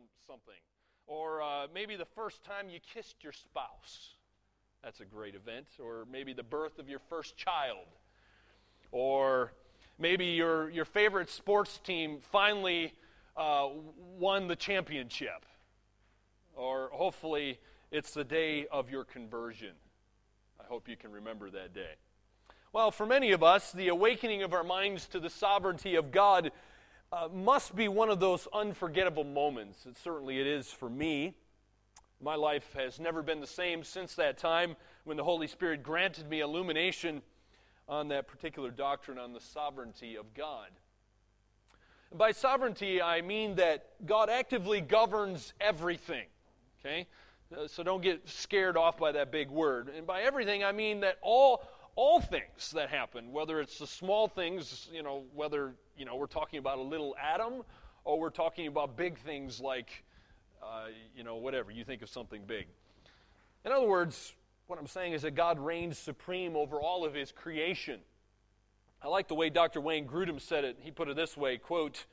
some, something. Or uh, maybe the first time you kissed your spouse. That's a great event. Or maybe the birth of your first child. Or maybe your, your favorite sports team finally uh, won the championship. Or hopefully it's the day of your conversion. I hope you can remember that day. Well, for many of us, the awakening of our minds to the sovereignty of God uh, must be one of those unforgettable moments. It, certainly it is for me. My life has never been the same since that time when the Holy Spirit granted me illumination on that particular doctrine on the sovereignty of God. By sovereignty, I mean that God actively governs everything. Okay? Uh, so don't get scared off by that big word. And by everything, I mean that all all things that happen, whether it's the small things, you know, whether you know we're talking about a little atom, or we're talking about big things like, uh, you know, whatever you think of something big. In other words, what I'm saying is that God reigns supreme over all of His creation. I like the way Dr. Wayne Grudem said it. He put it this way: "Quote."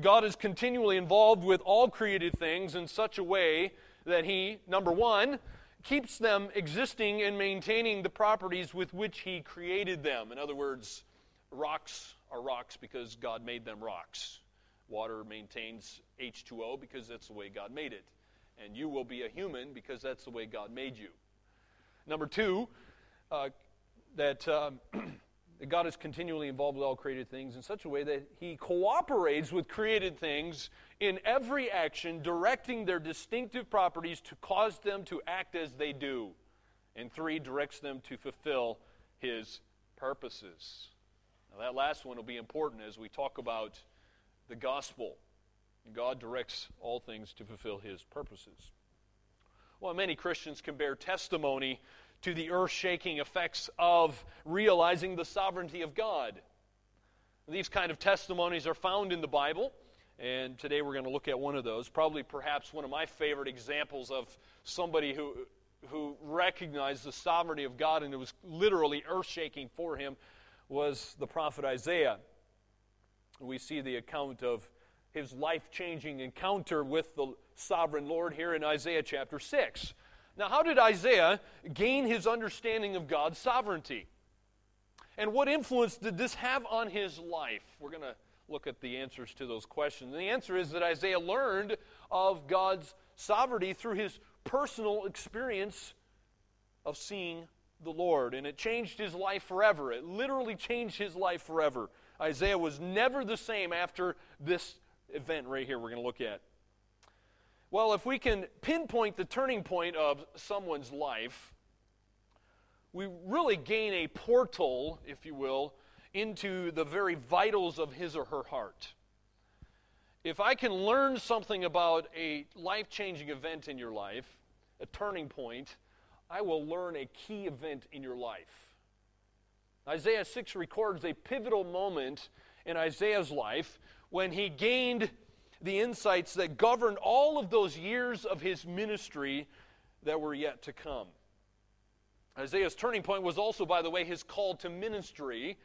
God is continually involved with all created things in such a way that He, number one, keeps them existing and maintaining the properties with which He created them. In other words, rocks are rocks because God made them rocks. Water maintains H2O because that's the way God made it. And you will be a human because that's the way God made you. Number two, uh, that. Um, that God is continually involved with all created things in such a way that He cooperates with created things in every action, directing their distinctive properties to cause them to act as they do. And three, directs them to fulfill His purposes. Now, that last one will be important as we talk about the gospel. God directs all things to fulfill His purposes. Well, many Christians can bear testimony to the earth shaking effects of realizing the sovereignty of God. These kind of testimonies are found in the Bible, and today we're going to look at one of those. Probably, perhaps, one of my favorite examples of somebody who, who recognized the sovereignty of God and it was literally earth shaking for him was the prophet Isaiah. We see the account of his life changing encounter with the sovereign Lord here in Isaiah chapter 6. Now, how did Isaiah gain his understanding of God's sovereignty? And what influence did this have on his life? We're going to look at the answers to those questions. And the answer is that Isaiah learned of God's sovereignty through his personal experience of seeing the Lord. And it changed his life forever. It literally changed his life forever. Isaiah was never the same after this event right here we're going to look at. Well, if we can pinpoint the turning point of someone's life, we really gain a portal, if you will, into the very vitals of his or her heart. If I can learn something about a life changing event in your life, a turning point, I will learn a key event in your life. Isaiah 6 records a pivotal moment in Isaiah's life when he gained the insights that governed all of those years of his ministry that were yet to come. Isaiah's turning point was also, by the way, his call to ministry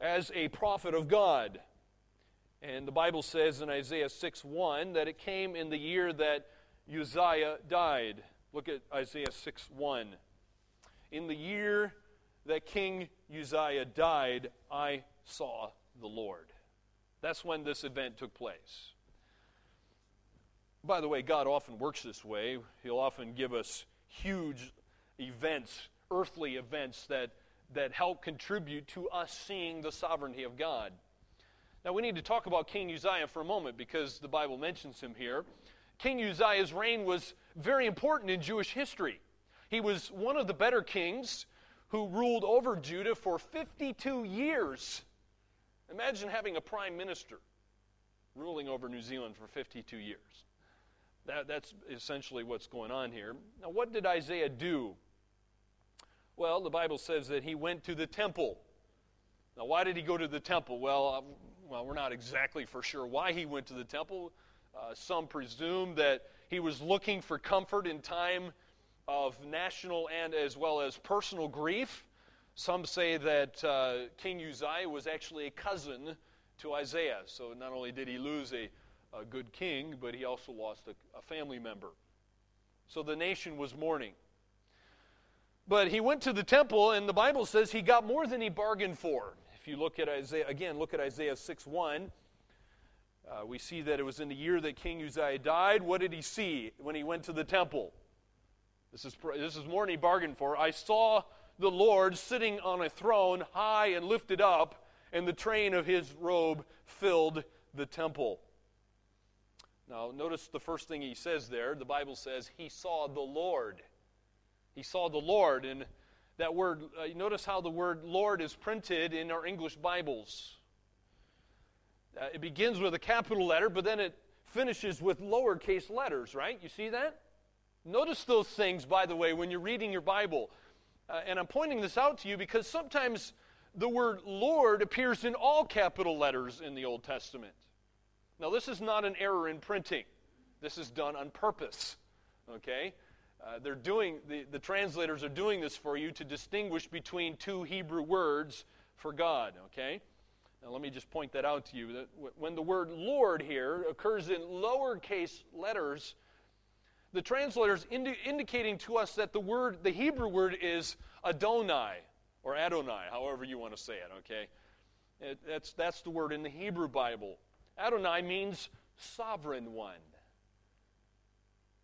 as a prophet of God. And the Bible says in Isaiah 6 1 that it came in the year that Uzziah died. Look at Isaiah 6 1. In the year that King Uzziah died, I saw the Lord. That's when this event took place. By the way, God often works this way. He'll often give us huge events, earthly events, that, that help contribute to us seeing the sovereignty of God. Now, we need to talk about King Uzziah for a moment because the Bible mentions him here. King Uzziah's reign was very important in Jewish history. He was one of the better kings who ruled over Judah for 52 years. Imagine having a prime minister ruling over New Zealand for 52 years. That, that's essentially what's going on here. Now, what did Isaiah do? Well, the Bible says that he went to the temple. Now, why did he go to the temple? Well, uh, well, we're not exactly for sure why he went to the temple. Uh, some presume that he was looking for comfort in time of national and as well as personal grief. Some say that uh, King Uzziah was actually a cousin to Isaiah. So not only did he lose a a good king, but he also lost a, a family member. So the nation was mourning. But he went to the temple, and the Bible says he got more than he bargained for. If you look at Isaiah, again, look at Isaiah 6 1. Uh, we see that it was in the year that King Uzziah died. What did he see when he went to the temple? This is, this is more than he bargained for. I saw the Lord sitting on a throne, high and lifted up, and the train of his robe filled the temple. Now, notice the first thing he says there. The Bible says he saw the Lord. He saw the Lord. And that word, uh, notice how the word Lord is printed in our English Bibles. Uh, it begins with a capital letter, but then it finishes with lowercase letters, right? You see that? Notice those things, by the way, when you're reading your Bible. Uh, and I'm pointing this out to you because sometimes the word Lord appears in all capital letters in the Old Testament. Now, this is not an error in printing, this is done on purpose. Okay? Uh, they're doing, the, the translators are doing this for you to distinguish between two Hebrew words for God. Okay? Now, let me just point that out to you. That when the word Lord here occurs in lowercase letters, the translators indi- indicating to us that the word, the Hebrew word is Adonai, or Adonai, however you want to say it, okay? It, that's, that's the word in the Hebrew Bible. Adonai means sovereign one.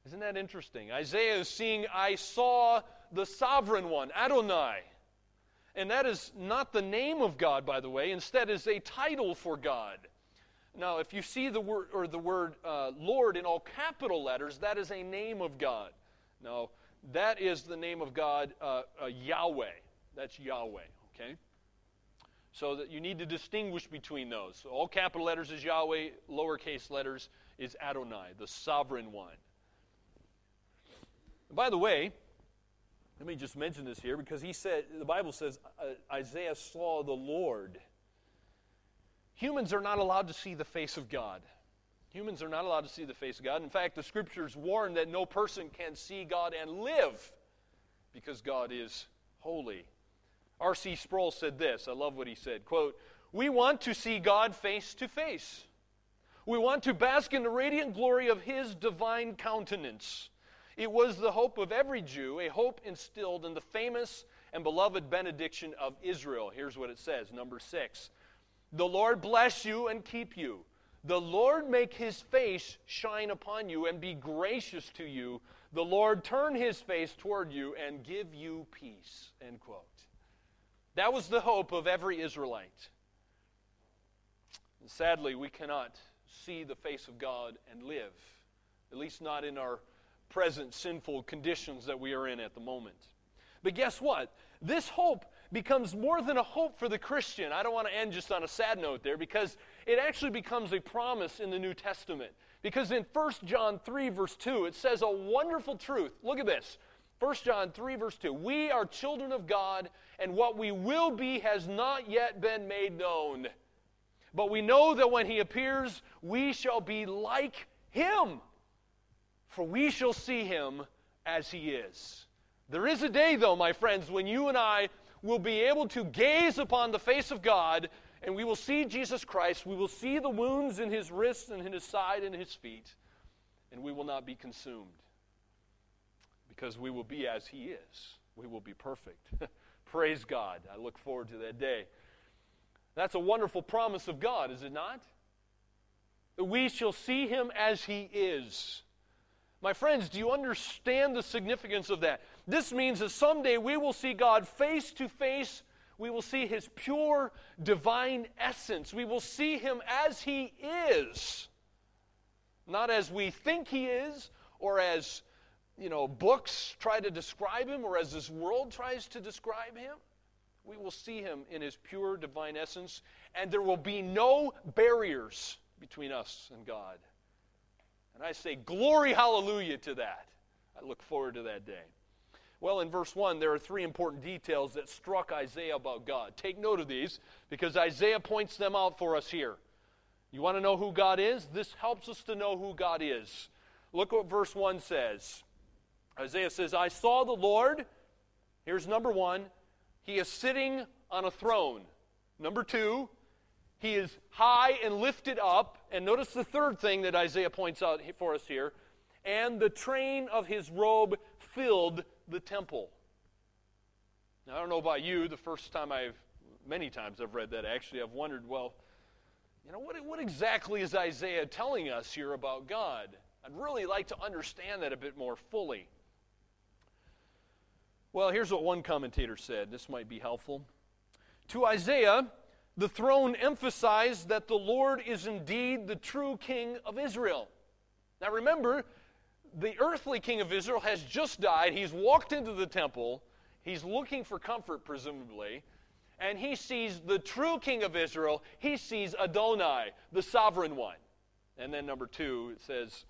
Isn't that interesting? Isaiah is seeing, I saw the sovereign one, Adonai. And that is not the name of God, by the way. Instead, is a title for God. Now, if you see the word or the word uh, Lord in all capital letters, that is a name of God. Now, that is the name of God, uh, uh, Yahweh. That's Yahweh. Okay. So that you need to distinguish between those. So all capital letters is Yahweh. Lowercase letters is Adonai, the sovereign one. By the way, let me just mention this here because he said, the Bible says uh, Isaiah saw the Lord. Humans are not allowed to see the face of God. Humans are not allowed to see the face of God. In fact, the scriptures warn that no person can see God and live because God is holy. R.C. Sproul said this. I love what he said. Quote, We want to see God face to face. We want to bask in the radiant glory of his divine countenance. It was the hope of every Jew, a hope instilled in the famous and beloved benediction of Israel. Here's what it says, number six The Lord bless you and keep you. The Lord make his face shine upon you and be gracious to you. The Lord turn his face toward you and give you peace. End quote. That was the hope of every Israelite. Sadly, we cannot see the face of God and live, at least not in our present sinful conditions that we are in at the moment. But guess what? This hope becomes more than a hope for the Christian. I don't want to end just on a sad note there because it actually becomes a promise in the New Testament. Because in 1 John 3, verse 2, it says a wonderful truth. Look at this. 1 John 3, verse 2. We are children of God, and what we will be has not yet been made known. But we know that when he appears, we shall be like him for we shall see him as he is. There is a day, though, my friends, when you and I will be able to gaze upon the face of God and we will see Jesus Christ. We will see the wounds in his wrists and in his side and his feet, and we will not be consumed because we will be as he is. We will be perfect. Praise God. I look forward to that day. That's a wonderful promise of God, is it not? That we shall see him as he is. My friends, do you understand the significance of that? This means that someday we will see God face to face. We will see his pure divine essence. We will see him as he is. Not as we think he is or as you know books try to describe him or as this world tries to describe him. We will see him in his pure divine essence and there will be no barriers between us and God. And I say, Glory, hallelujah to that. I look forward to that day. Well, in verse 1, there are three important details that struck Isaiah about God. Take note of these because Isaiah points them out for us here. You want to know who God is? This helps us to know who God is. Look what verse 1 says. Isaiah says, I saw the Lord. Here's number one. He is sitting on a throne. Number two, He is high and lifted up. And notice the third thing that Isaiah points out for us here. And the train of his robe filled the temple. Now, I don't know about you, the first time I've, many times I've read that actually, I've wondered, well, you know, what, what exactly is Isaiah telling us here about God? I'd really like to understand that a bit more fully. Well, here's what one commentator said. This might be helpful. To Isaiah, the throne emphasized that the Lord is indeed the true king of Israel. Now remember, the earthly king of Israel has just died. He's walked into the temple. He's looking for comfort, presumably. And he sees the true king of Israel. He sees Adonai, the sovereign one. And then, number two, it says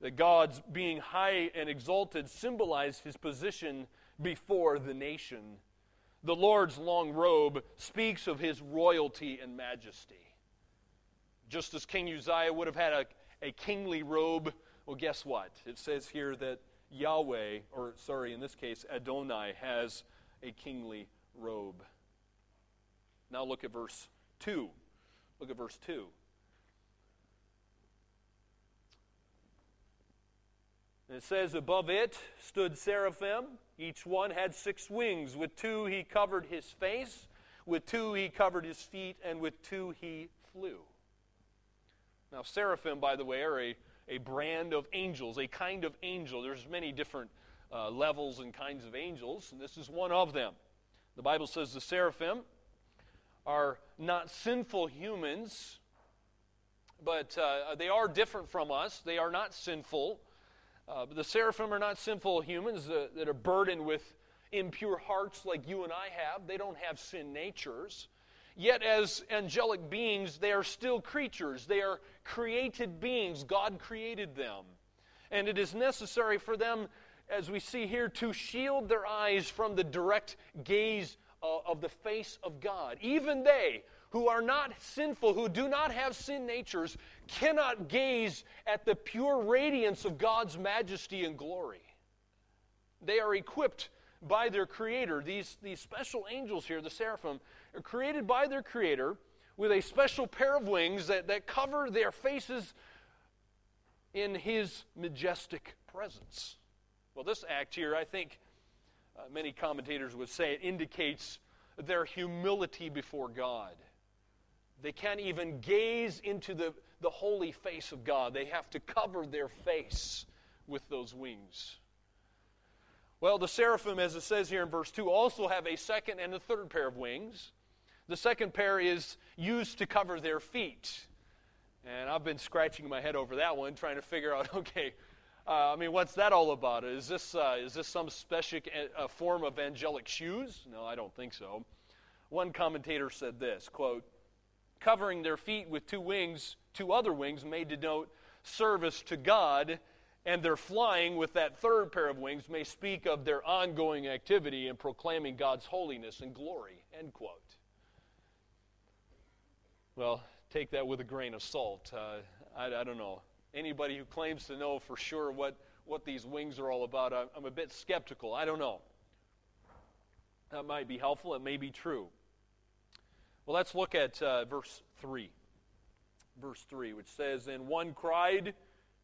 that God's being high and exalted symbolized his position before the nation. The Lord's long robe speaks of his royalty and majesty. Just as King Uzziah would have had a, a kingly robe, well, guess what? It says here that Yahweh, or sorry, in this case, Adonai, has a kingly robe. Now look at verse 2. Look at verse 2. And it says, Above it stood seraphim. Each one had six wings. With two he covered his face, with two he covered his feet, and with two he flew. Now, seraphim, by the way, are a, a brand of angels, a kind of angel. There's many different uh, levels and kinds of angels, and this is one of them. The Bible says the seraphim are not sinful humans, but uh, they are different from us. They are not sinful. Uh, the seraphim are not sinful humans uh, that are burdened with impure hearts like you and I have. They don't have sin natures. Yet, as angelic beings, they are still creatures. They are created beings. God created them. And it is necessary for them, as we see here, to shield their eyes from the direct gaze uh, of the face of God. Even they who are not sinful, who do not have sin natures, cannot gaze at the pure radiance of God's majesty and glory. They are equipped by their Creator. These, these special angels here, the seraphim, are created by their Creator with a special pair of wings that, that cover their faces in His majestic presence. Well, this act here, I think uh, many commentators would say, it indicates their humility before God. They can't even gaze into the, the holy face of God. They have to cover their face with those wings. Well, the seraphim, as it says here in verse 2, also have a second and a third pair of wings. The second pair is used to cover their feet. And I've been scratching my head over that one, trying to figure out okay, uh, I mean, what's that all about? Is this, uh, is this some special uh, form of angelic shoes? No, I don't think so. One commentator said this quote, covering their feet with two wings, two other wings, may denote service to God, and their flying with that third pair of wings may speak of their ongoing activity in proclaiming God's holiness and glory. End quote. Well, take that with a grain of salt. Uh, I, I, don't know. Anybody who claims to know for sure what, what these wings are all about, I'm, I'm a bit skeptical. I don't know. That might be helpful. It may be true. Well, let's look at uh, verse 3. Verse 3, which says, And one cried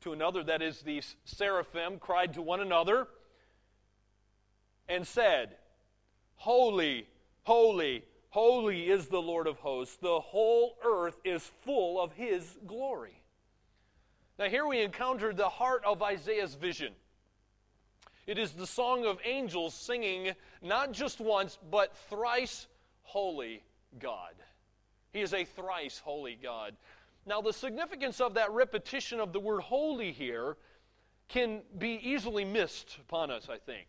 to another, that is, these seraphim cried to one another, and said, Holy, holy, holy is the Lord of hosts. The whole earth is full of his glory. Now, here we encounter the heart of Isaiah's vision. It is the song of angels singing not just once, but thrice holy God. He is a thrice holy God. Now, the significance of that repetition of the word holy here can be easily missed upon us, I think.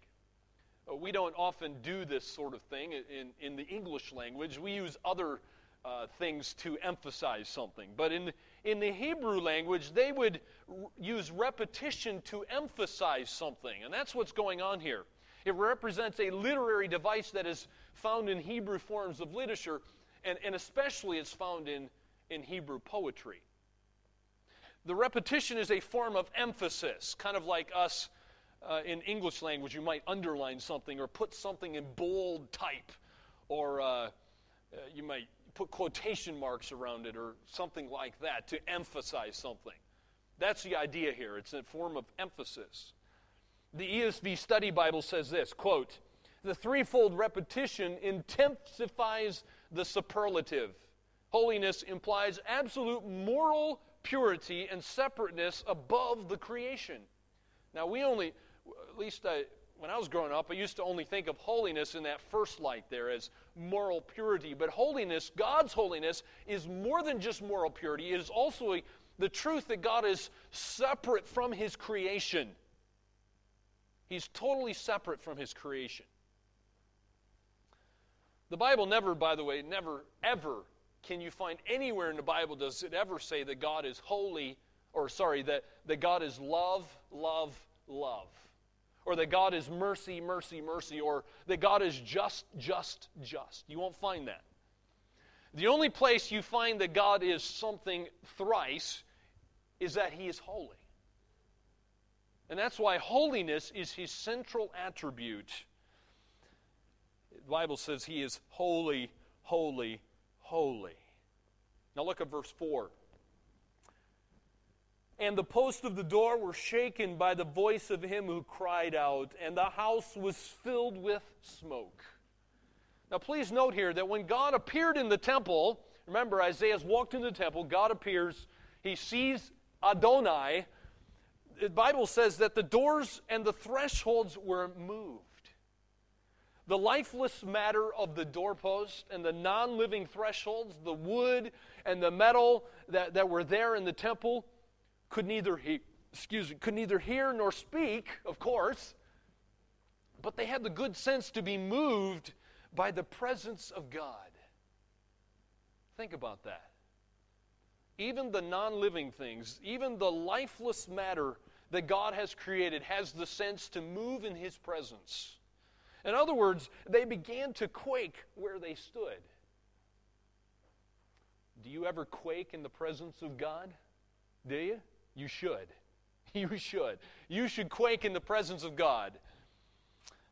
Uh, we don't often do this sort of thing in, in the English language. We use other uh, things to emphasize something. But in, in the Hebrew language, they would r- use repetition to emphasize something. And that's what's going on here. It represents a literary device that is found in Hebrew forms of literature, and, and especially it's found in, in Hebrew poetry. The repetition is a form of emphasis, kind of like us uh, in English language. You might underline something or put something in bold type, or uh, uh, you might put quotation marks around it or something like that to emphasize something. That's the idea here. It's a form of emphasis. The ESV Study Bible says this quote, the threefold repetition intensifies the superlative. Holiness implies absolute moral purity and separateness above the creation. Now, we only, at least I, when I was growing up, I used to only think of holiness in that first light there as moral purity. But holiness, God's holiness, is more than just moral purity. It is also a, the truth that God is separate from His creation. He's totally separate from His creation. The Bible never, by the way, never, ever can you find anywhere in the Bible does it ever say that God is holy, or sorry, that, that God is love, love, love or that God is mercy, mercy, mercy, or that God is just, just, just. You won't find that. The only place you find that God is something thrice is that He is holy. And that's why holiness is His central attribute. The Bible says He is holy, holy, holy. Now look at verse 4 and the posts of the door were shaken by the voice of him who cried out, and the house was filled with smoke. Now, please note here that when God appeared in the temple, remember, Isaiah's walked into the temple, God appears, he sees Adonai. The Bible says that the doors and the thresholds were moved. The lifeless matter of the doorpost and the non living thresholds, the wood and the metal that, that were there in the temple, could neither he, excuse me, could neither hear nor speak, of course, but they had the good sense to be moved by the presence of God. Think about that. Even the non living things, even the lifeless matter that God has created, has the sense to move in His presence. In other words, they began to quake where they stood. Do you ever quake in the presence of God? Do you? You should. You should. You should quake in the presence of God.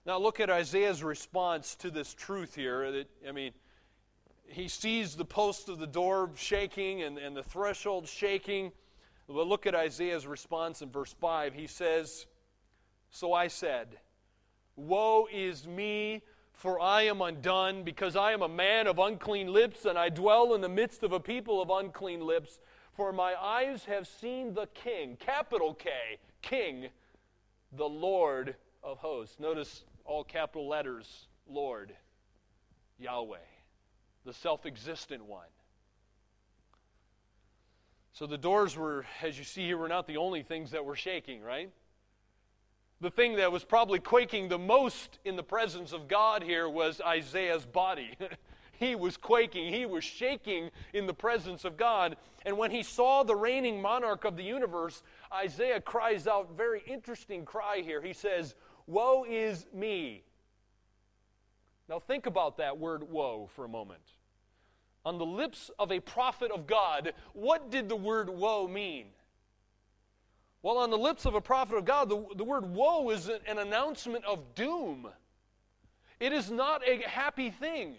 Now, look at Isaiah's response to this truth here. That, I mean, he sees the post of the door shaking and, and the threshold shaking. But look at Isaiah's response in verse 5. He says, So I said, Woe is me, for I am undone, because I am a man of unclean lips, and I dwell in the midst of a people of unclean lips for my eyes have seen the King, capital K, King, the Lord of hosts. Notice all capital letters Lord, Yahweh, the self existent one. So the doors were, as you see here, were not the only things that were shaking, right? The thing that was probably quaking the most in the presence of God here was Isaiah's body. He was quaking, he was shaking in the presence of God. And when he saw the reigning monarch of the universe, Isaiah cries out, very interesting cry here. He says, Woe is me. Now think about that word woe for a moment. On the lips of a prophet of God, what did the word woe mean? Well, on the lips of a prophet of God, the, the word woe is an announcement of doom. It is not a happy thing.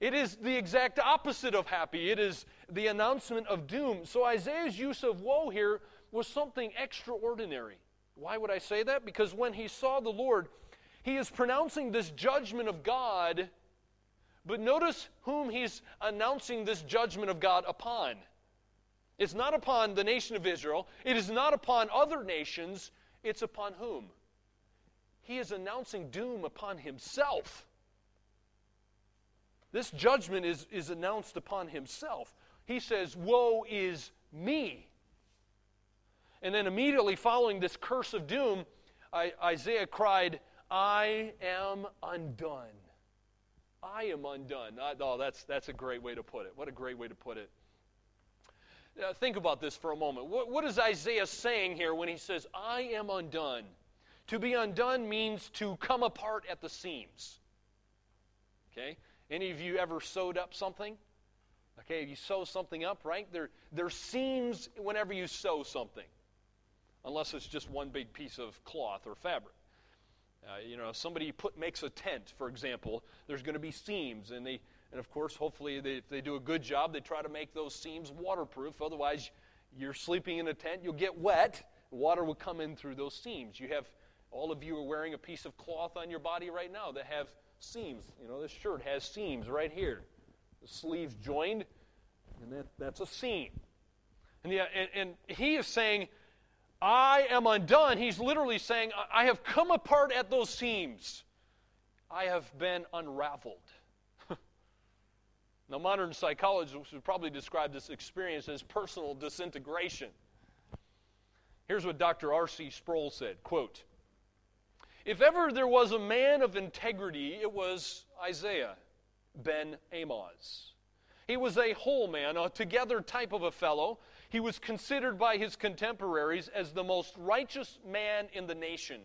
It is the exact opposite of happy. It is the announcement of doom. So Isaiah's use of woe here was something extraordinary. Why would I say that? Because when he saw the Lord, he is pronouncing this judgment of God, but notice whom he's announcing this judgment of God upon. It's not upon the nation of Israel, it is not upon other nations, it's upon whom? He is announcing doom upon himself. This judgment is, is announced upon himself. He says, Woe is me. And then immediately following this curse of doom, I, Isaiah cried, I am undone. I am undone. I, oh, that's, that's a great way to put it. What a great way to put it. Now, think about this for a moment. What, what is Isaiah saying here when he says, I am undone? To be undone means to come apart at the seams. Okay? Any of you ever sewed up something? Okay, you sew something up, right? There, there seams whenever you sew something, unless it's just one big piece of cloth or fabric. Uh, you know, somebody put makes a tent, for example. There's going to be seams, and they And of course, hopefully, they, if they do a good job, they try to make those seams waterproof. Otherwise, you're sleeping in a tent, you'll get wet. Water will come in through those seams. You have, all of you are wearing a piece of cloth on your body right now that have seams. You know, this shirt has seams right here. The sleeves joined, and that, that's a seam. And, yeah, and, and he is saying, I am undone. He's literally saying, I have come apart at those seams. I have been unraveled. Now, modern psychologists would probably describe this experience as personal disintegration. Here's what Dr. R.C. Sproul said quote, If ever there was a man of integrity, it was Isaiah ben Amoz. He was a whole man, a together type of a fellow. He was considered by his contemporaries as the most righteous man in the nation.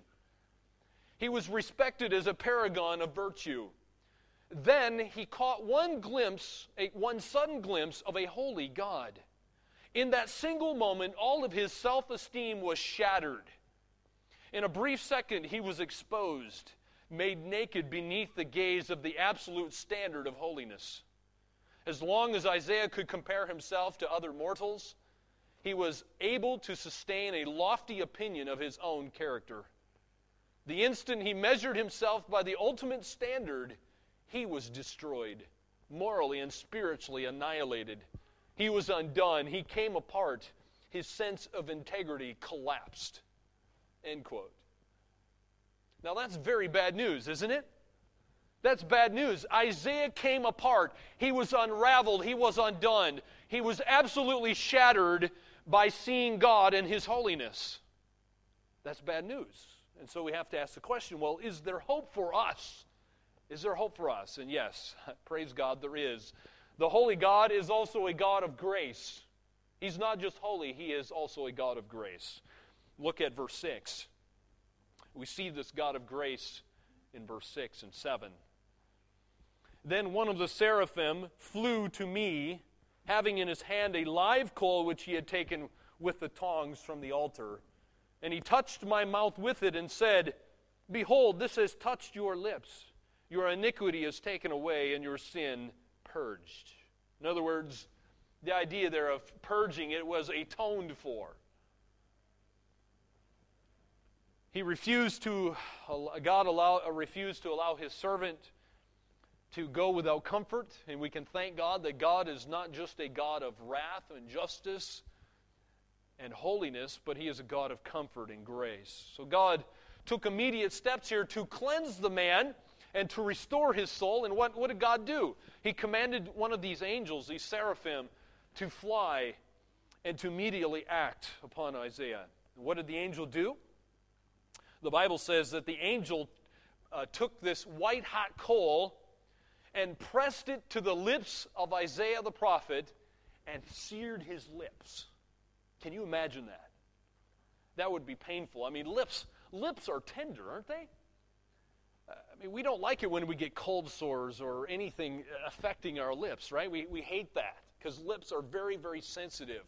He was respected as a paragon of virtue. Then he caught one glimpse, a, one sudden glimpse of a holy God. In that single moment, all of his self esteem was shattered. In a brief second, he was exposed, made naked beneath the gaze of the absolute standard of holiness. As long as Isaiah could compare himself to other mortals, he was able to sustain a lofty opinion of his own character. The instant he measured himself by the ultimate standard, he was destroyed, morally and spiritually annihilated. He was undone. He came apart. His sense of integrity collapsed. End quote. Now, that's very bad news, isn't it? That's bad news. Isaiah came apart. He was unraveled. He was undone. He was absolutely shattered by seeing God and His holiness. That's bad news. And so we have to ask the question well, is there hope for us? Is there hope for us? And yes, praise God, there is. The holy God is also a God of grace. He's not just holy, He is also a God of grace. Look at verse 6. We see this God of grace in verse 6 and 7. Then one of the seraphim flew to me, having in his hand a live coal which he had taken with the tongs from the altar. And he touched my mouth with it and said, Behold, this has touched your lips. Your iniquity is taken away and your sin purged. In other words, the idea there of purging it was atoned for. He refused to, God allow, uh, refused to allow his servant to go without comfort. And we can thank God that God is not just a God of wrath and justice and holiness, but He is a God of comfort and grace. So God took immediate steps here to cleanse the man and to restore his soul. And what, what did God do? He commanded one of these angels, these seraphim, to fly and to immediately act upon Isaiah. What did the angel do? The Bible says that the angel uh, took this white hot coal and pressed it to the lips of Isaiah the prophet and seared his lips. Can you imagine that? That would be painful. I mean, lips lips are tender, aren't they? We don't like it when we get cold sores or anything affecting our lips, right? We, we hate that because lips are very, very sensitive.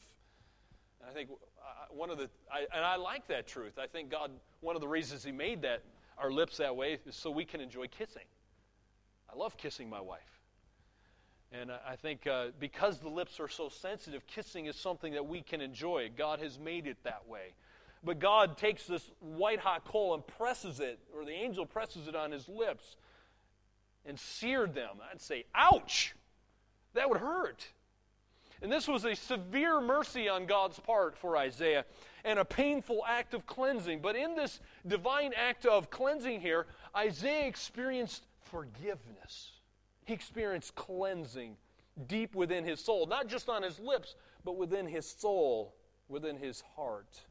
And I think uh, one of the, I, and I like that truth. I think God, one of the reasons He made that, our lips that way, is so we can enjoy kissing. I love kissing my wife. And I think uh, because the lips are so sensitive, kissing is something that we can enjoy. God has made it that way. But God takes this white hot coal and presses it, or the angel presses it on his lips and seared them. I'd say, ouch! That would hurt. And this was a severe mercy on God's part for Isaiah and a painful act of cleansing. But in this divine act of cleansing here, Isaiah experienced forgiveness. He experienced cleansing deep within his soul, not just on his lips, but within his soul, within his heart.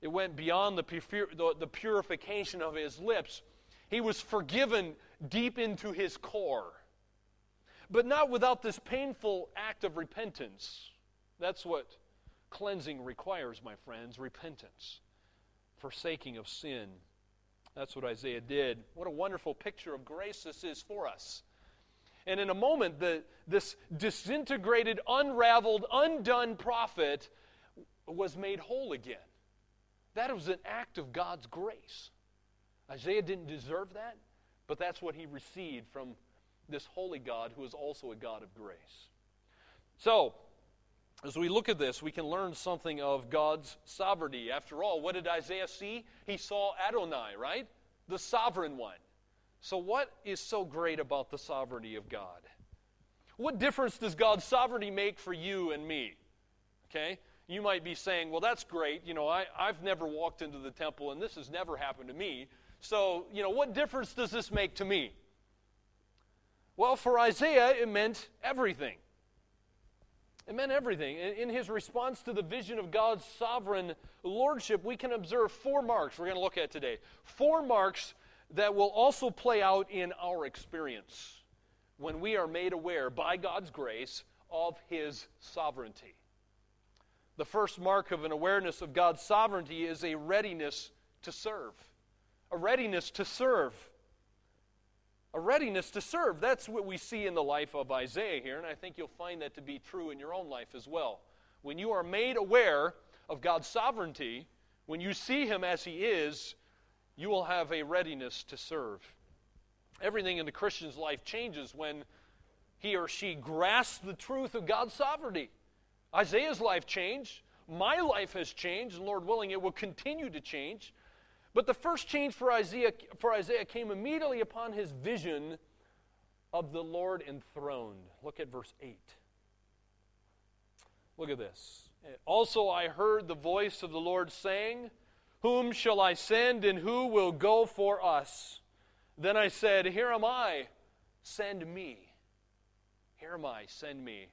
It went beyond the, the, the purification of his lips. He was forgiven deep into his core. But not without this painful act of repentance. That's what cleansing requires, my friends repentance, forsaking of sin. That's what Isaiah did. What a wonderful picture of grace this is for us. And in a moment, the, this disintegrated, unraveled, undone prophet was made whole again. That was an act of God's grace. Isaiah didn't deserve that, but that's what he received from this holy God who is also a God of grace. So, as we look at this, we can learn something of God's sovereignty. After all, what did Isaiah see? He saw Adonai, right? The sovereign one. So, what is so great about the sovereignty of God? What difference does God's sovereignty make for you and me? Okay? You might be saying, well, that's great. You know, I, I've never walked into the temple and this has never happened to me. So, you know, what difference does this make to me? Well, for Isaiah, it meant everything. It meant everything. In his response to the vision of God's sovereign lordship, we can observe four marks we're going to look at today. Four marks that will also play out in our experience when we are made aware by God's grace of his sovereignty. The first mark of an awareness of God's sovereignty is a readiness to serve. A readiness to serve. A readiness to serve. That's what we see in the life of Isaiah here, and I think you'll find that to be true in your own life as well. When you are made aware of God's sovereignty, when you see Him as He is, you will have a readiness to serve. Everything in the Christian's life changes when he or she grasps the truth of God's sovereignty. Isaiah's life changed. My life has changed, and Lord willing, it will continue to change. But the first change for Isaiah, for Isaiah came immediately upon his vision of the Lord enthroned. Look at verse 8. Look at this. Also, I heard the voice of the Lord saying, whom shall I send, and who will go for us? Then I said, Here am I, send me. Here am I, send me.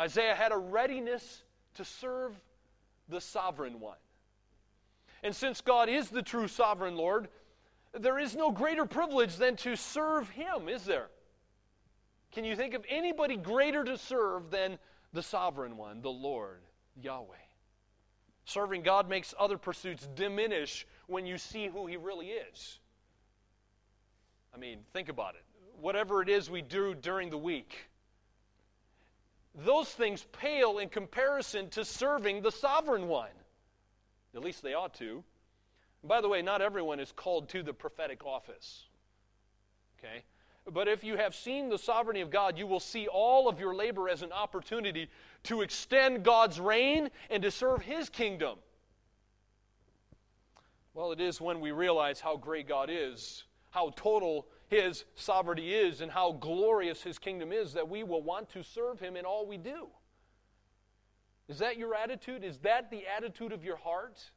Isaiah had a readiness to serve the sovereign one. And since God is the true sovereign Lord, there is no greater privilege than to serve Him, is there? Can you think of anybody greater to serve than the sovereign one, the Lord, Yahweh? Serving God makes other pursuits diminish when you see who He really is. I mean, think about it. Whatever it is we do during the week, those things pale in comparison to serving the sovereign one. At least they ought to. And by the way, not everyone is called to the prophetic office. Okay? But if you have seen the sovereignty of God, you will see all of your labor as an opportunity to extend God's reign and to serve His kingdom. Well, it is when we realize how great God is, how total His sovereignty is, and how glorious His kingdom is that we will want to serve Him in all we do. Is that your attitude? Is that the attitude of your heart?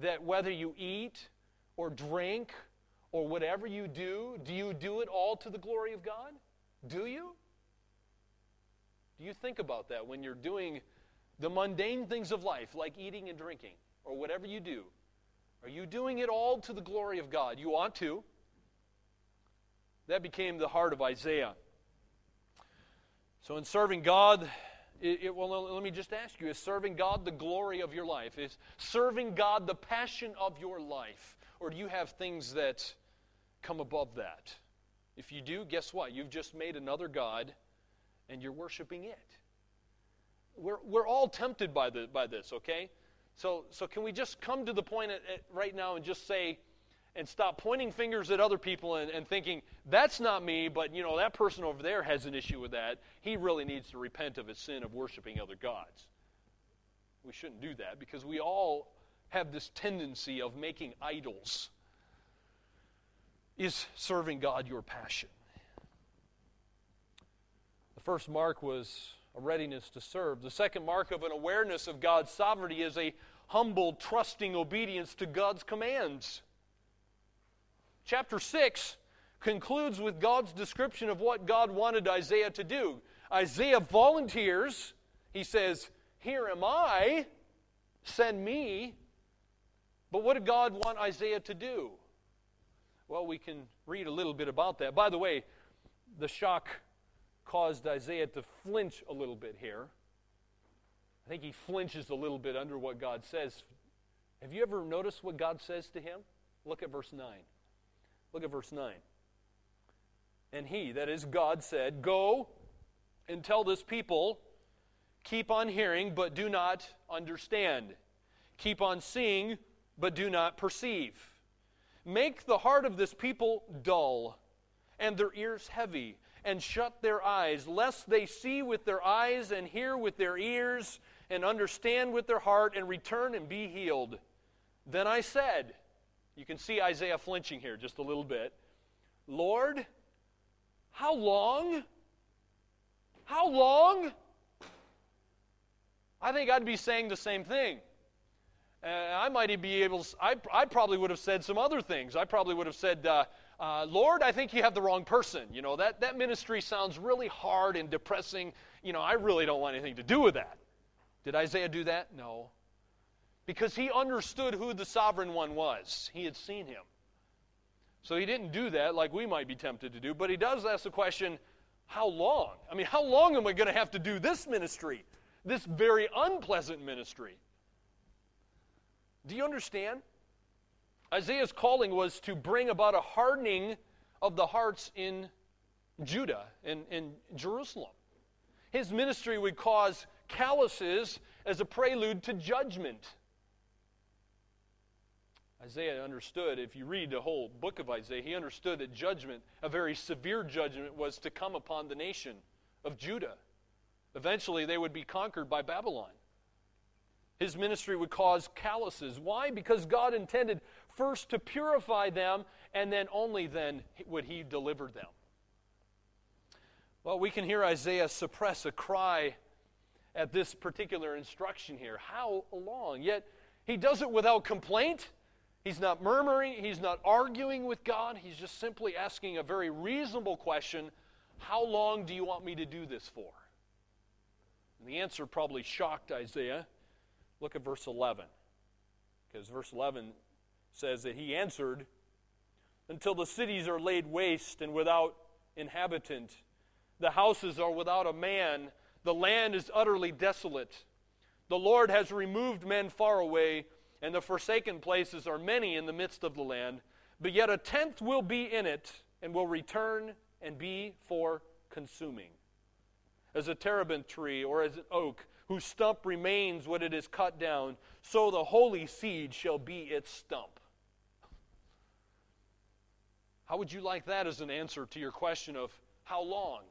That whether you eat or drink or whatever you do, do you do it all to the glory of God? Do you? Do you think about that when you're doing the mundane things of life, like eating and drinking, or whatever you do? Are you doing it all to the glory of God? You ought to. That became the heart of Isaiah. So, in serving God, it, it, well, let me just ask you is serving God the glory of your life? Is serving God the passion of your life? Or do you have things that come above that. If you do, guess what? You've just made another God and you're worshiping it. We're, we're all tempted by, the, by this, okay? So, so can we just come to the point at, at right now and just say, and stop pointing fingers at other people and, and, thinking, that's not me, but you know, that person over there has an issue with that. He really needs to repent of his sin of worshiping other gods. We shouldn't do that because we all have this tendency of making idols is serving God your passion? The first mark was a readiness to serve. The second mark of an awareness of God's sovereignty is a humble, trusting obedience to God's commands. Chapter 6 concludes with God's description of what God wanted Isaiah to do. Isaiah volunteers. He says, Here am I, send me. But what did God want Isaiah to do? Well, we can read a little bit about that. By the way, the shock caused Isaiah to flinch a little bit here. I think he flinches a little bit under what God says. Have you ever noticed what God says to him? Look at verse 9. Look at verse 9. And he, that is God, said, Go and tell this people, keep on hearing, but do not understand. Keep on seeing, but do not perceive. Make the heart of this people dull, and their ears heavy, and shut their eyes, lest they see with their eyes and hear with their ears and understand with their heart and return and be healed. Then I said, you can see Isaiah flinching here just a little bit. Lord, how long? How long? I think I'd be saying the same thing. Uh, I might be able, to, I, I probably would have said some other things. I probably would have said, uh, uh, Lord, I think you have the wrong person. You know, that, that ministry sounds really hard and depressing. You know, I really don't want anything to do with that. Did Isaiah do that? No. Because he understood who the sovereign one was, he had seen him. So he didn't do that like we might be tempted to do, but he does ask the question how long? I mean, how long am I going to have to do this ministry? This very unpleasant ministry? Do you understand? Isaiah's calling was to bring about a hardening of the hearts in Judah and in Jerusalem. His ministry would cause calluses as a prelude to judgment. Isaiah understood, if you read the whole book of Isaiah, he understood that judgment, a very severe judgment, was to come upon the nation of Judah. Eventually, they would be conquered by Babylon. His ministry would cause calluses. Why? Because God intended first to purify them, and then only then would he deliver them. Well, we can hear Isaiah suppress a cry at this particular instruction here. How long? Yet he does it without complaint. He's not murmuring, he's not arguing with God. He's just simply asking a very reasonable question How long do you want me to do this for? And the answer probably shocked Isaiah. Look at verse 11. Because verse 11 says that he answered, Until the cities are laid waste and without inhabitant, the houses are without a man, the land is utterly desolate. The Lord has removed men far away, and the forsaken places are many in the midst of the land. But yet a tenth will be in it, and will return and be for consuming. As a terebinth tree or as an oak, whose stump remains when it is cut down, so the holy seed shall be its stump. How would you like that as an answer to your question of how long?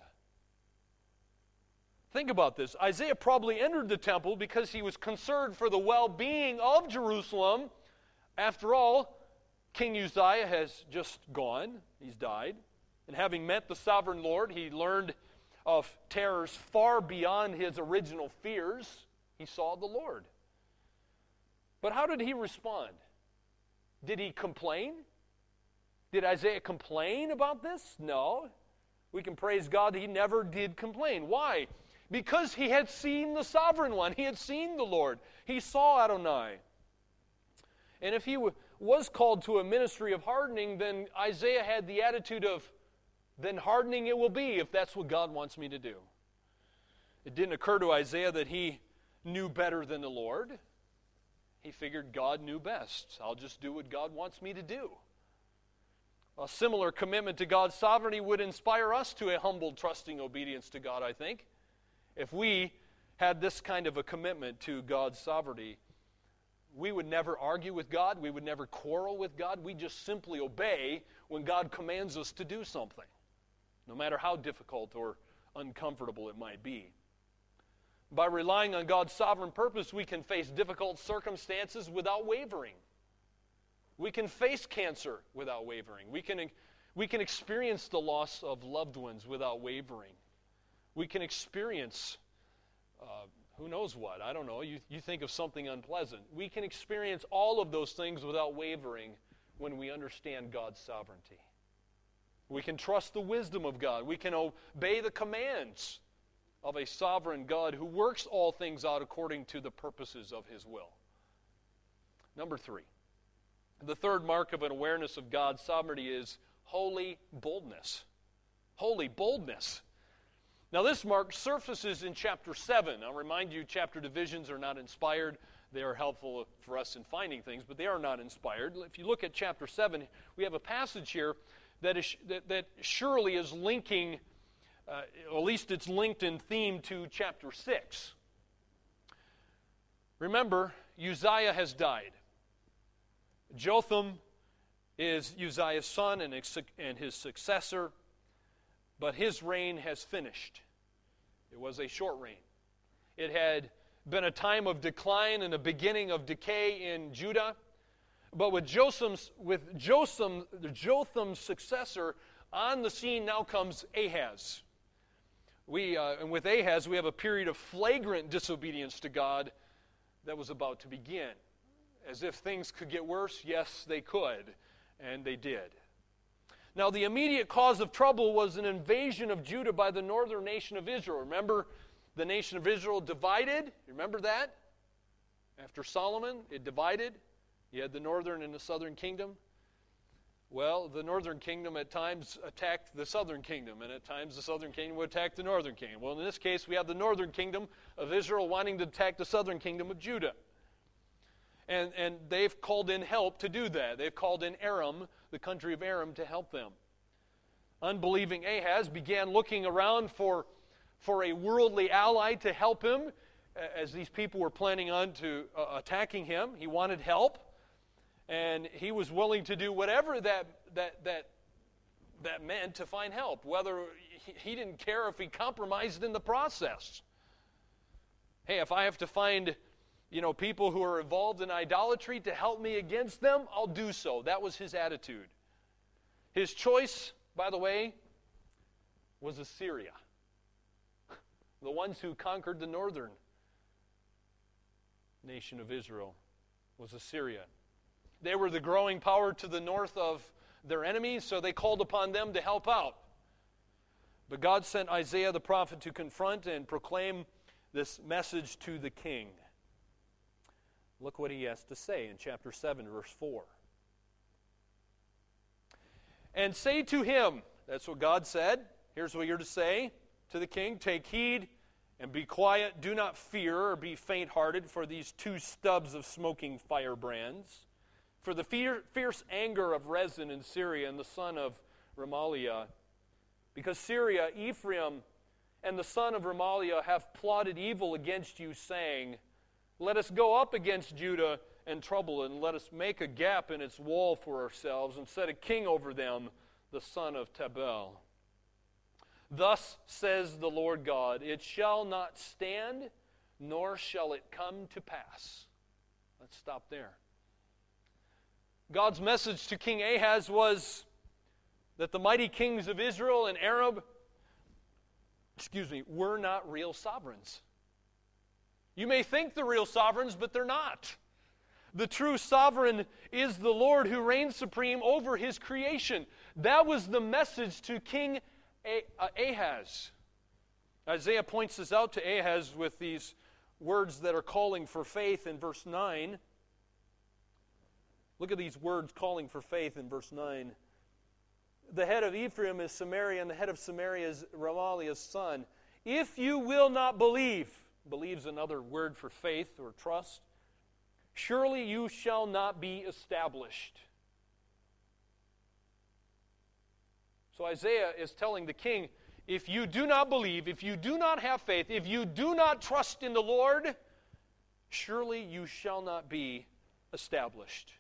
Think about this. Isaiah probably entered the temple because he was concerned for the well being of Jerusalem. After all, King Uzziah has just gone, he's died. And having met the sovereign Lord, he learned of terrors far beyond his original fears. He saw the Lord. But how did he respond? Did he complain? Did Isaiah complain about this? No. We can praise God that he never did complain. Why? Because he had seen the sovereign one, he had seen the Lord, he saw Adonai. And if he w- was called to a ministry of hardening, then Isaiah had the attitude of, then hardening it will be if that's what God wants me to do. It didn't occur to Isaiah that he knew better than the Lord. He figured God knew best. I'll just do what God wants me to do. A similar commitment to God's sovereignty would inspire us to a humble, trusting obedience to God, I think. If we had this kind of a commitment to God's sovereignty, we would never argue with God. We would never quarrel with God. We just simply obey when God commands us to do something, no matter how difficult or uncomfortable it might be. By relying on God's sovereign purpose, we can face difficult circumstances without wavering. We can face cancer without wavering. We can, we can experience the loss of loved ones without wavering. We can experience, uh, who knows what, I don't know, you, you think of something unpleasant. We can experience all of those things without wavering when we understand God's sovereignty. We can trust the wisdom of God. We can obey the commands of a sovereign God who works all things out according to the purposes of his will. Number three. The third mark of an awareness of God's sovereignty is holy boldness. Holy boldness. Now, this mark surfaces in chapter 7. I'll remind you, chapter divisions are not inspired. They are helpful for us in finding things, but they are not inspired. If you look at chapter 7, we have a passage here that, is, that, that surely is linking, uh, at least it's linked in theme to chapter 6. Remember, Uzziah has died. Jotham is Uzziah's son and his successor. But his reign has finished. It was a short reign. It had been a time of decline and a beginning of decay in Judah. But with Jotham's, with Jotham, Jotham's successor on the scene now comes Ahaz. We, uh, and with Ahaz, we have a period of flagrant disobedience to God that was about to begin. As if things could get worse, yes, they could, and they did. Now, the immediate cause of trouble was an invasion of Judah by the northern nation of Israel. Remember, the nation of Israel divided? Remember that? After Solomon, it divided. You had the northern and the southern kingdom. Well, the northern kingdom at times attacked the southern kingdom, and at times the southern kingdom would attack the northern kingdom. Well, in this case, we have the northern kingdom of Israel wanting to attack the southern kingdom of Judah. And, and they've called in help to do that. They've called in Aram, the country of Aram, to help them. Unbelieving Ahaz began looking around for, for a worldly ally to help him as these people were planning on to uh, attacking him. He wanted help and he was willing to do whatever that that that that meant to find help whether he, he didn't care if he compromised in the process hey if i have to find you know people who are involved in idolatry to help me against them i'll do so that was his attitude his choice by the way was assyria the ones who conquered the northern nation of israel was assyria they were the growing power to the north of their enemies, so they called upon them to help out. But God sent Isaiah the prophet to confront and proclaim this message to the king. Look what he has to say in chapter 7, verse 4. And say to him, that's what God said. Here's what you're to say to the king Take heed and be quiet. Do not fear or be faint hearted for these two stubs of smoking firebrands. For the fierce anger of Rezin in Syria and the son of Remaliah, because Syria, Ephraim, and the son of Remaliah have plotted evil against you, saying, Let us go up against Judah and trouble it, and let us make a gap in its wall for ourselves, and set a king over them, the son of Tabel. Thus says the Lord God, It shall not stand, nor shall it come to pass. Let's stop there. God's message to King Ahaz was that the mighty kings of Israel and Arab, excuse me, were not real sovereigns. You may think they're real sovereigns, but they're not. The true sovereign is the Lord who reigns supreme over his creation. That was the message to King uh, Ahaz. Isaiah points this out to Ahaz with these words that are calling for faith in verse 9. Look at these words calling for faith in verse 9. The head of Ephraim is Samaria, and the head of Samaria is Remaliah's son. If you will not believe, believes another word for faith or trust, surely you shall not be established. So Isaiah is telling the king, if you do not believe, if you do not have faith, if you do not trust in the Lord, surely you shall not be established.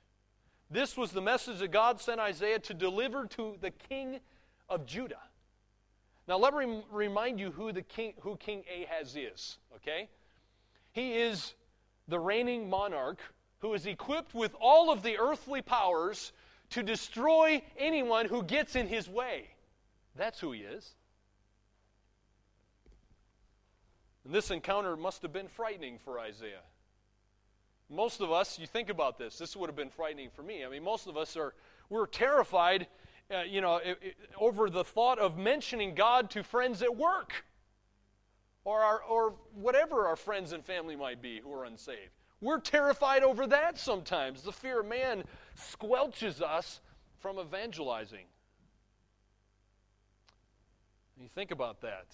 This was the message that God sent Isaiah to deliver to the king of Judah. Now, let me remind you who, the king, who King Ahaz is, okay? He is the reigning monarch who is equipped with all of the earthly powers to destroy anyone who gets in his way. That's who he is. And this encounter must have been frightening for Isaiah. Most of us, you think about this, this would have been frightening for me. I mean, most of us are, we're terrified, uh, you know, it, it, over the thought of mentioning God to friends at work or, our, or whatever our friends and family might be who are unsaved. We're terrified over that sometimes. The fear of man squelches us from evangelizing. You think about that.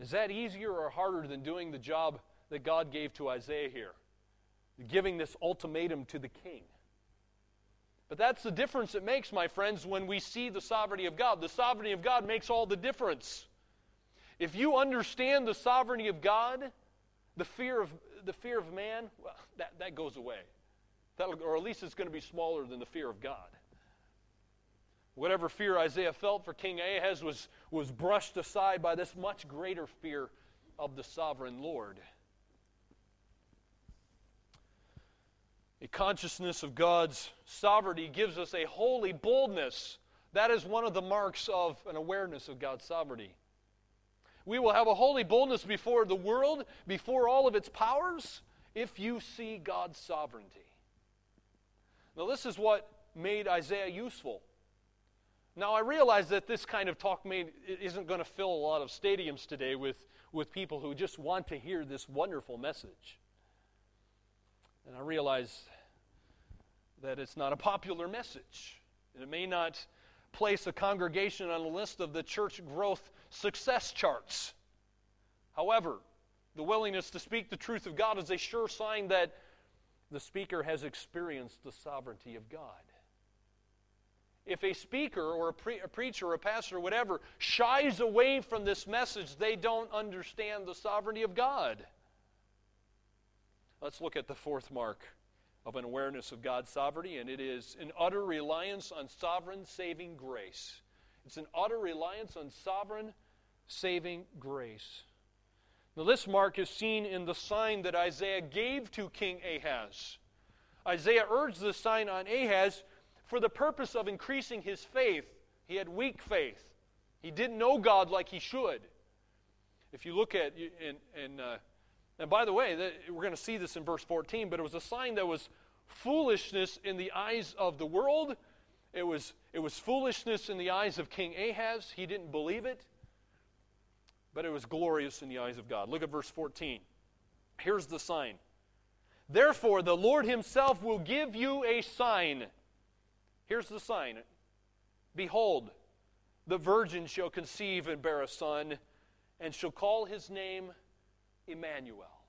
Is that easier or harder than doing the job that God gave to Isaiah here? giving this ultimatum to the king. But that's the difference it makes, my friends, when we see the sovereignty of God. The sovereignty of God makes all the difference. If you understand the sovereignty of God, the fear of, the fear of man, well, that, that goes away. That'll, or at least it's going to be smaller than the fear of God. Whatever fear Isaiah felt for King Ahaz was, was brushed aside by this much greater fear of the sovereign Lord. A consciousness of God's sovereignty gives us a holy boldness. That is one of the marks of an awareness of God's sovereignty. We will have a holy boldness before the world, before all of its powers, if you see God's sovereignty. Now, this is what made Isaiah useful. Now, I realize that this kind of talk made, isn't going to fill a lot of stadiums today with, with people who just want to hear this wonderful message. And I realize that it's not a popular message. And it may not place a congregation on a list of the church growth success charts. However, the willingness to speak the truth of God is a sure sign that the speaker has experienced the sovereignty of God. If a speaker or a, pre- a, preacher or a pastor or whatever shies away from this message, they don't understand the sovereignty of God. Let's look at the fourth mark of an awareness of God's sovereignty, and it is an utter reliance on sovereign saving grace. It's an utter reliance on sovereign saving grace. Now, this mark is seen in the sign that Isaiah gave to King Ahaz. Isaiah urged this sign on Ahaz for the purpose of increasing his faith. He had weak faith, he didn't know God like he should. If you look at, and, and, uh, and by the way, we're going to see this in verse 14, but it was a sign that was foolishness in the eyes of the world. It was, it was foolishness in the eyes of King Ahaz. He didn't believe it but it was glorious in the eyes of God. Look at verse 14. Here's the sign. Therefore, the Lord Himself will give you a sign. Here's the sign Behold, the virgin shall conceive and bear a son, and shall call his name Emmanuel.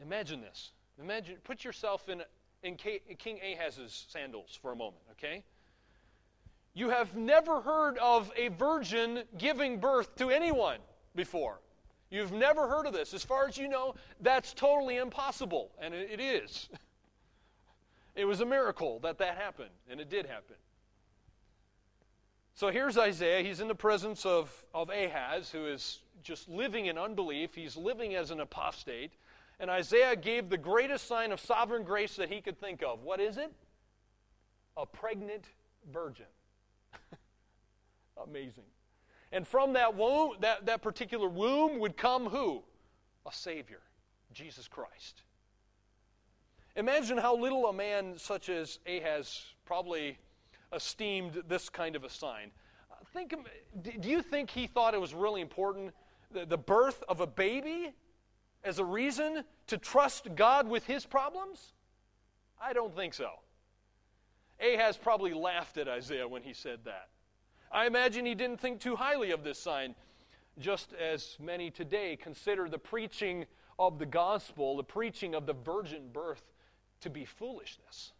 Imagine this. Imagine, put yourself in, in King Ahaz's sandals for a moment, okay? You have never heard of a virgin giving birth to anyone before. You've never heard of this. As far as you know, that's totally impossible, and it is. It was a miracle that that happened, and it did happen. So here's Isaiah. He's in the presence of, of Ahaz, who is just living in unbelief. He's living as an apostate. And Isaiah gave the greatest sign of sovereign grace that he could think of. What is it? A pregnant virgin. Amazing. And from that womb, that, that particular womb would come who? A Savior, Jesus Christ. Imagine how little a man such as Ahaz probably esteemed this kind of a sign. Uh, think, do you think he thought it was really important, the, the birth of a baby, as a reason to trust God with his problems? I don't think so. Ahaz probably laughed at Isaiah when he said that. I imagine he didn't think too highly of this sign, just as many today consider the preaching of the gospel, the preaching of the virgin birth, to be foolishness.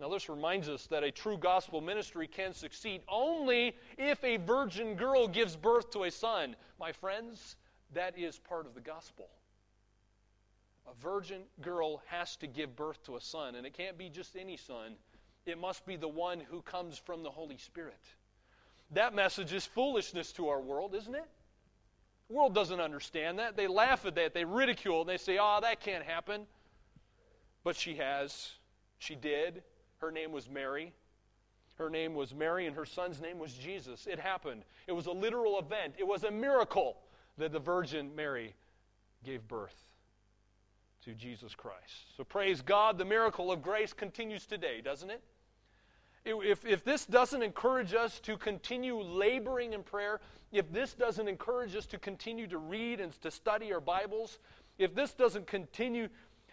Now, this reminds us that a true gospel ministry can succeed only if a virgin girl gives birth to a son. My friends, that is part of the gospel. A virgin girl has to give birth to a son, and it can't be just any son. It must be the one who comes from the Holy Spirit. That message is foolishness to our world, isn't it? The world doesn't understand that. They laugh at that. They ridicule it. They say, oh, that can't happen. But she has. She did. Her name was Mary. Her name was Mary, and her son's name was Jesus. It happened. It was a literal event. It was a miracle that the Virgin Mary gave birth to Jesus Christ. So praise God, the miracle of grace continues today, doesn't it? If, if this doesn't encourage us to continue laboring in prayer, if this doesn't encourage us to continue to read and to study our Bibles, if this doesn't continue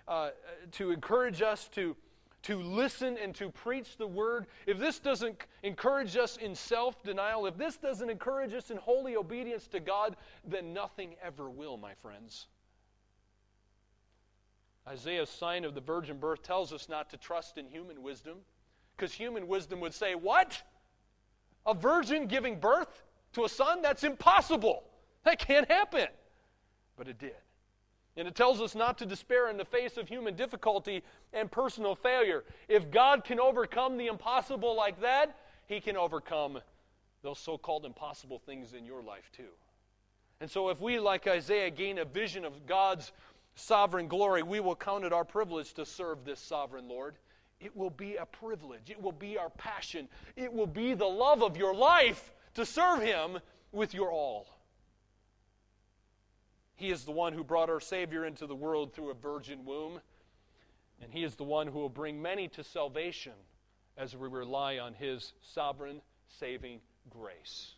uh, to encourage us to, to listen and to preach the Word, if this doesn't encourage us in self denial, if this doesn't encourage us in holy obedience to God, then nothing ever will, my friends. Isaiah's sign of the virgin birth tells us not to trust in human wisdom. Because human wisdom would say, What? A virgin giving birth to a son? That's impossible. That can't happen. But it did. And it tells us not to despair in the face of human difficulty and personal failure. If God can overcome the impossible like that, He can overcome those so called impossible things in your life too. And so, if we, like Isaiah, gain a vision of God's sovereign glory, we will count it our privilege to serve this sovereign Lord. It will be a privilege, it will be our passion, it will be the love of your life to serve Him with your all. He is the one who brought our Savior into the world through a virgin womb, and He is the one who will bring many to salvation as we rely on His sovereign saving grace.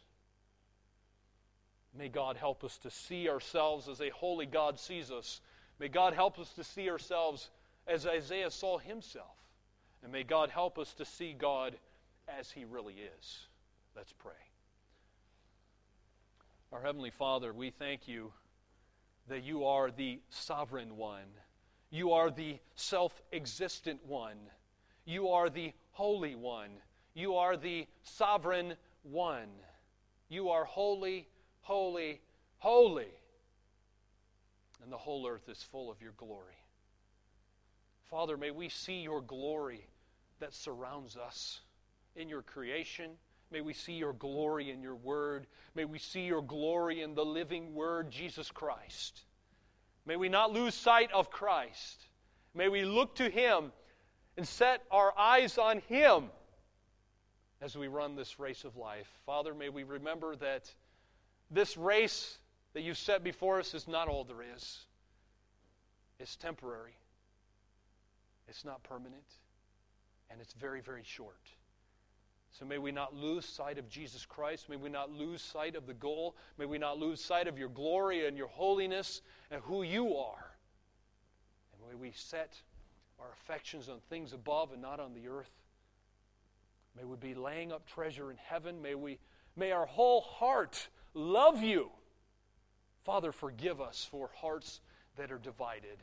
May God help us to see ourselves as a holy God sees us. May God help us to see ourselves as Isaiah saw himself. And may God help us to see God as He really is. Let's pray. Our Heavenly Father, we thank you that you are the sovereign one. You are the self existent one. You are the holy one. You are the sovereign one. You are holy, holy, holy. And the whole earth is full of your glory. Father, may we see your glory that surrounds us in your creation. May we see your glory in your word. May we see your glory in the living word, Jesus Christ. May we not lose sight of Christ. May we look to him and set our eyes on him as we run this race of life. Father, may we remember that this race that you've set before us is not all there is, it's temporary, it's not permanent, and it's very, very short. So may we not lose sight of Jesus Christ. May we not lose sight of the goal. May we not lose sight of your glory and your holiness and who you are. And may we set our affections on things above and not on the earth. May we be laying up treasure in heaven. May, we, may our whole heart love you. Father, forgive us for hearts that are divided.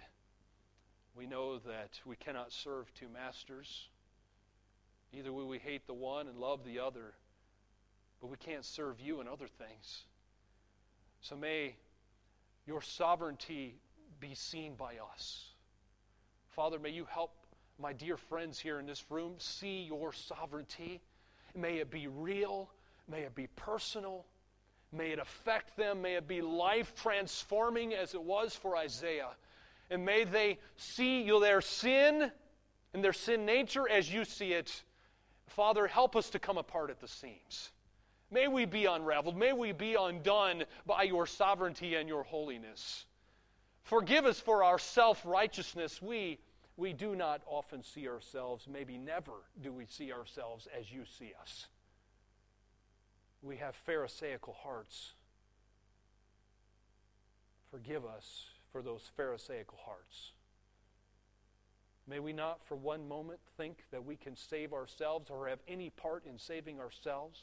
We know that we cannot serve two masters. Either will we hate the one and love the other, but we can't serve you in other things. So may your sovereignty be seen by us. Father, may you help my dear friends here in this room see your sovereignty. May it be real, may it be personal, may it affect them, may it be life transforming as it was for Isaiah. And may they see their sin and their sin nature as you see it. Father, help us to come apart at the seams. May we be unraveled. May we be undone by your sovereignty and your holiness. Forgive us for our self righteousness. We we do not often see ourselves, maybe never do we see ourselves as you see us. We have Pharisaical hearts. Forgive us for those Pharisaical hearts. May we not for one moment think that we can save ourselves or have any part in saving ourselves.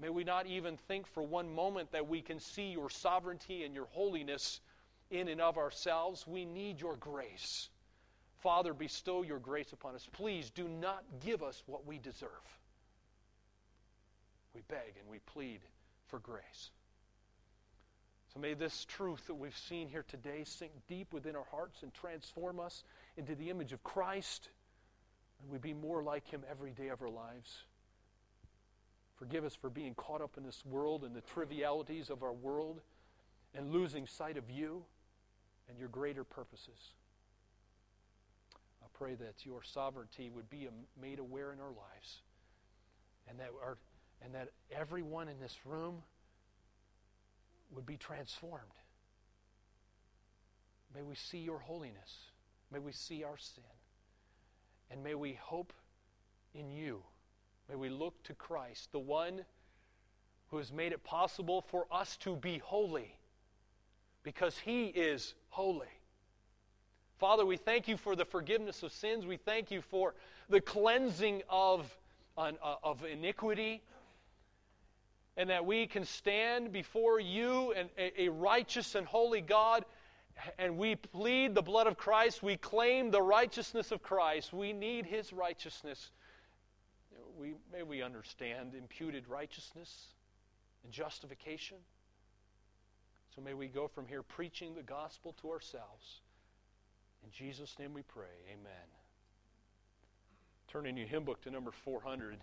May we not even think for one moment that we can see your sovereignty and your holiness in and of ourselves. We need your grace. Father, bestow your grace upon us. Please do not give us what we deserve. We beg and we plead for grace. So may this truth that we've seen here today sink deep within our hearts and transform us into the image of Christ, and we be more like Him every day of our lives. Forgive us for being caught up in this world and the trivialities of our world and losing sight of you and your greater purposes I pray that your sovereignty would be made aware in our lives and that, our, and that everyone in this room would be transformed. May we see your holiness. May we see our sin. And may we hope in you. May we look to Christ, the one who has made it possible for us to be holy because he is holy. Father, we thank you for the forgiveness of sins. We thank you for the cleansing of, uh, of iniquity. And that we can stand before you and a, a righteous and holy God and we plead the blood of Christ. We claim the righteousness of Christ. We need his righteousness. We, may we understand imputed righteousness and justification. So may we go from here preaching the gospel to ourselves. In Jesus' name we pray. Amen. Turn in your hymn book to number 400.